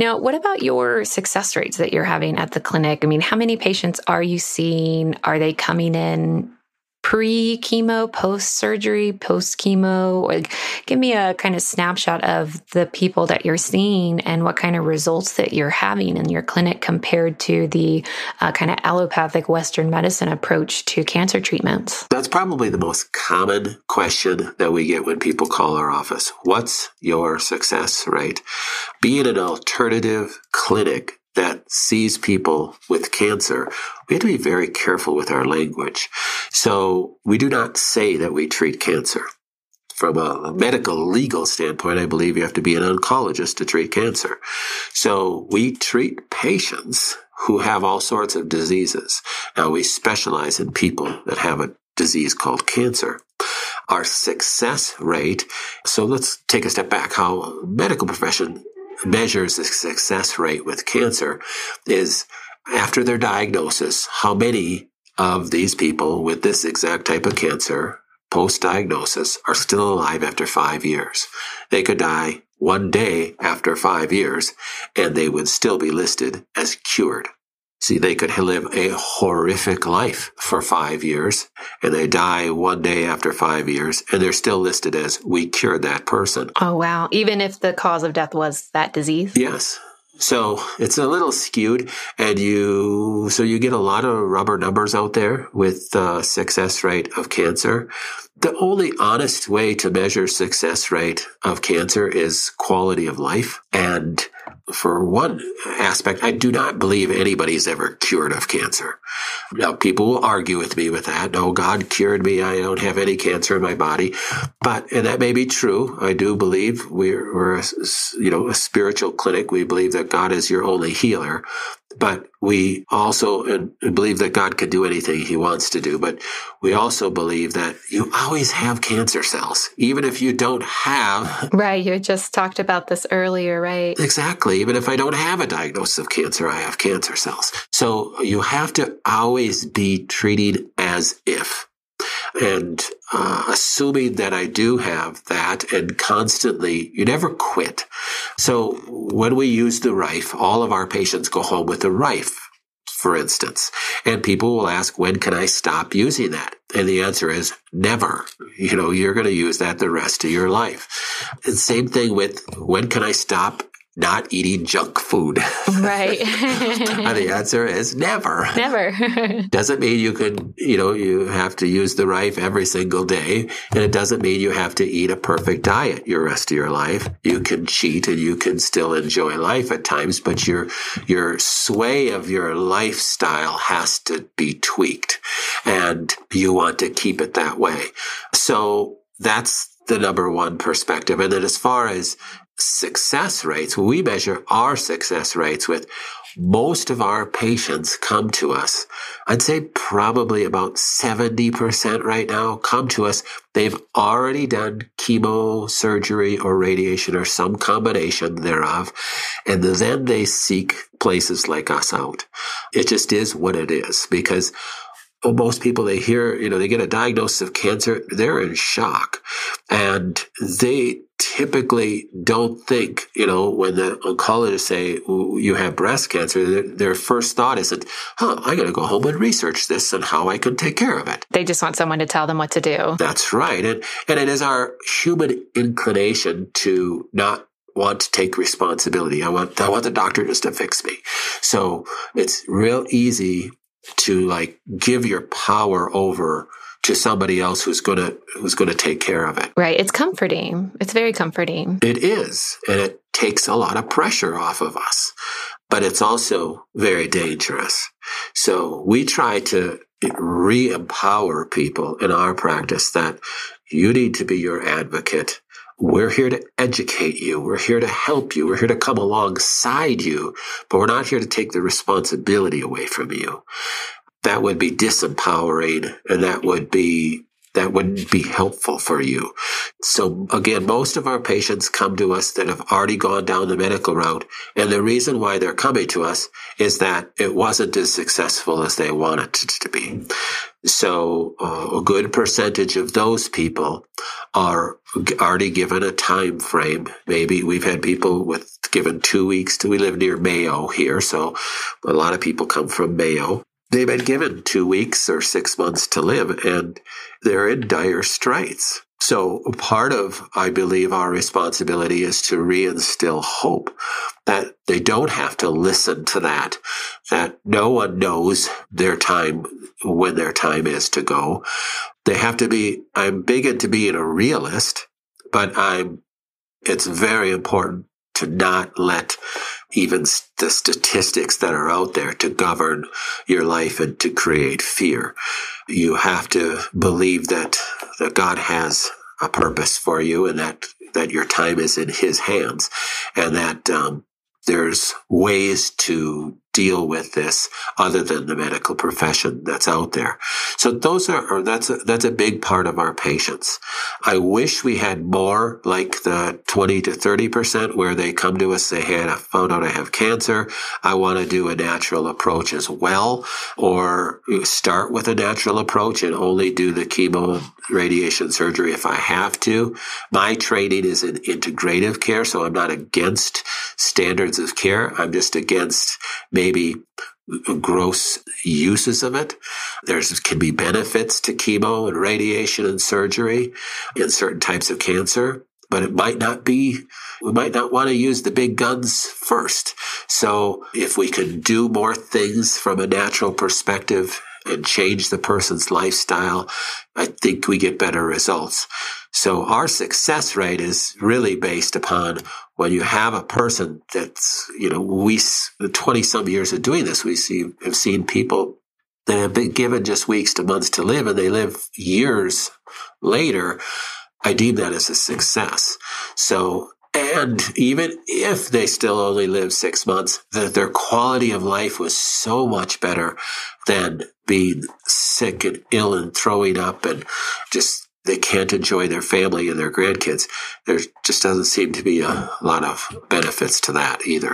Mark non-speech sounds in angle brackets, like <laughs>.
Now, what about your success rates that you're having at the clinic? I mean, how many patients are you seeing? Are they coming in pre chemo, post surgery, post chemo? Give me a kind of snapshot of the people that you're seeing and what kind of results that you're having in your clinic compared to the uh, kind of allopathic Western medicine approach to cancer treatments. That's probably the most common question that we get when people call our office. What's your success rate? Being an alternative clinic that sees people with cancer, we have to be very careful with our language. So we do not say that we treat cancer. From a medical legal standpoint, I believe you have to be an oncologist to treat cancer. So we treat patients who have all sorts of diseases. Now we specialize in people that have a disease called cancer. Our success rate, so let's take a step back, how medical profession measures the success rate with cancer is after their diagnosis, how many of these people with this exact type of cancer post diagnosis are still alive after five years. They could die one day after five years and they would still be listed as cured. See, they could live a horrific life for five years and they die one day after five years and they're still listed as we cured that person. Oh, wow. Even if the cause of death was that disease? Yes. So it's a little skewed and you, so you get a lot of rubber numbers out there with the success rate of cancer. The only honest way to measure success rate of cancer is quality of life. And for one aspect, I do not believe anybody's ever cured of cancer. Now, people will argue with me with that. No, God cured me. I don't have any cancer in my body. But, and that may be true. I do believe we're, we're a, you know, a spiritual clinic. We believe that God is your only healer but we also uh, believe that God can do anything he wants to do. But we also believe that you always have cancer cells, even if you don't have. Right. You just talked about this earlier, right? Exactly. Even if I don't have a diagnosis of cancer, I have cancer cells. So you have to always be treated as if and uh, assuming that I do have that and constantly, you never quit. So when we use the Rife, all of our patients go home with the Rife, for instance, and people will ask, when can I stop using that? And the answer is never. You know, you're going to use that the rest of your life. And same thing with when can I stop not eating junk food? Right. <laughs> and the answer is never. Never. <laughs> doesn't mean you can, you know, you have to use the Rife every single day. And it doesn't mean you have to eat a perfect diet your rest of your life. You can cheat and you can still enjoy life at times, but your, your sway of your lifestyle has to be tweaked and you want to keep it that way. So that's the number one perspective. And then as far as success rates, we measure our success rates with most of our patients come to us. I'd say probably about 70% right now come to us. They've already done chemo, surgery, or radiation, or some combination thereof. And then they seek places like us out. It just is what it is because most people they hear, you know, they get a diagnosis of cancer, they're in shock. And they typically don't think, you know, when the oncologists say you have breast cancer, their, their first thought isn't, huh, I got to go home and research this and how I can take care of it. They just want someone to tell them what to do. That's right. And, and it is our human inclination to not want to take responsibility. I want, I want the doctor just to fix me. So it's real easy to like give your power over to somebody else who's going to who's going to take care of it. Right, it's comforting. It's very comforting. It is, and it takes a lot of pressure off of us. But it's also very dangerous. So we try to re-empower people in our practice that you need to be your advocate. We're here to educate you. We're here to help you. We're here to come alongside you, but we're not here to take the responsibility away from you. That would be disempowering and that would be that wouldn't be helpful for you. So again, most of our patients come to us that have already gone down the medical route. And the reason why they're coming to us is that it wasn't as successful as they wanted it to be. So uh, a good percentage of those people are already given a time frame. Maybe we've had people with given two weeks to, we live near Mayo here. So a lot of people come from Mayo they've been given two weeks or six months to live and they're in dire straits. So part of, I believe, our responsibility is to reinstill hope that they don't have to listen to that, that no one knows their time when their time is to go. They have to be, I'm big into being a realist, but I'm, it's very important to not let even the statistics that are out there to govern your life and to create fear. You have to believe that, that God has a purpose for you and that, that your time is in his hands and that, um, there's ways to deal with this other than the medical profession that's out there. So those are, that's a, that's a big part of our patients. I wish we had more like the 20 to 30% where they come to us, say, Hey, I found out I have cancer. I want to do a natural approach as well, or start with a natural approach and only do the chemo radiation surgery if I have to. My training is in integrative care, so I'm not against standards of care. I'm just against maybe gross uses of it. There's can be benefits to chemo and radiation and surgery in certain types of cancer, but it might not be we might not want to use the big guns first. So if we can do more things from a natural perspective and change the person's lifestyle, I think we get better results. So our success rate is really based upon when you have a person that's, you know, we, the 20 some years of doing this, we see, have seen people that have been given just weeks to months to live and they live years later. I deem that as a success. So and even if they still only live six months, that their quality of life was so much better than being sick and ill and throwing up and just they can't enjoy their family and their grandkids. There just doesn't seem to be a lot of benefits to that either.